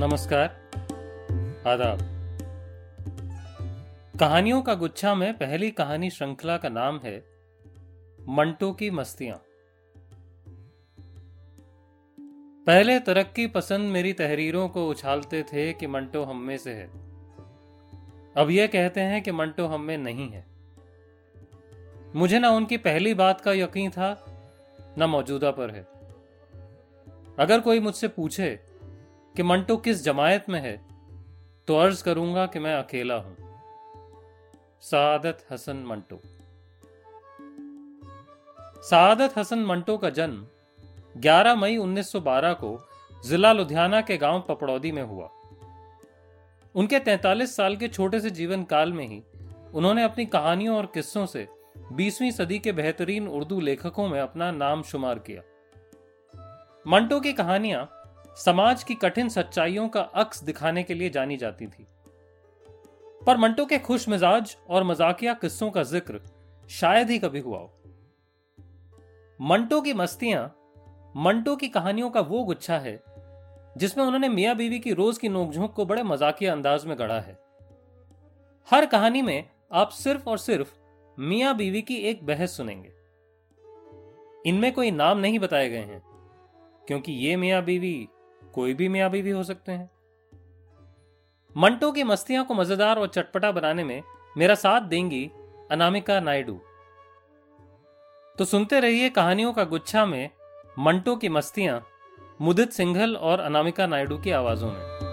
नमस्कार। आदाब। कहानियों का गुच्छा में पहली कहानी श्रृंखला का नाम है, मंटो की मस्तियाँ। पहले तरक्की पसंद मेरी तहरीरों को उछालते थे कि मंटो हम में से है। अब यह कहते हैं कि मंटो हम में नहीं है। मुझे ना उनकी पहली बात का यकीन था, ना मौजूदा पर है। अगर कोई मुझसे पूछे कि मंटो किस जमायत में है तो अर्ज़ करूँगा कि मैं अकेला हूँ। सादत हसन मंटो। सादत हसन मंटो का जन्म 11 मई 1912 को जिला लुधियाना के गाँव पपड़ौदी में हुआ। उनके 43 साल के छोटे से जीवन काल में ही उन्होंने अपनी कहानियों और किस्सों से 20वीं सदी के बेहतरीन उर्दू लेखकों में अपना नाम शुमार किया। मंटो की कहानियाँ समाज की कठिन सच्चाइयों का अक्स दिखाने के लिए जानी जाती थी। पर मंटो के खुश मिजाज और मजाकिया किस्सों का ज़िक्र शायद ही कभी हुआ हो। मंटो की मस्तियाँ, मंटो की कहानियों का वो गुच्छा है, जिसमें उन्होंने मियाँ बीवी की रोज की नोकझोंक को बड़े मजाकिया अंदाज में गढ़ा है। हर कहानी में आप सिर्फ़ और सिर्फ़ मियाँ बीवी की एक बहस सुनेंगे। इनमें कोई नाम नहीं बताए गए हैं, क्योंकि ये मियाँ बीवी कोई भी मियाँ भी हो सकते हैं। मंटो की मस्तियाँ को मज़ेदार और चटपटा बनाने में मेरा साथ देंगी अनामिका नायडू। तो सुनते रहिए कहानियों का गुच्छा में मंटो की मस्तियाँ, मुदित सिंघल और अनामिका नायडू की आवाजों में।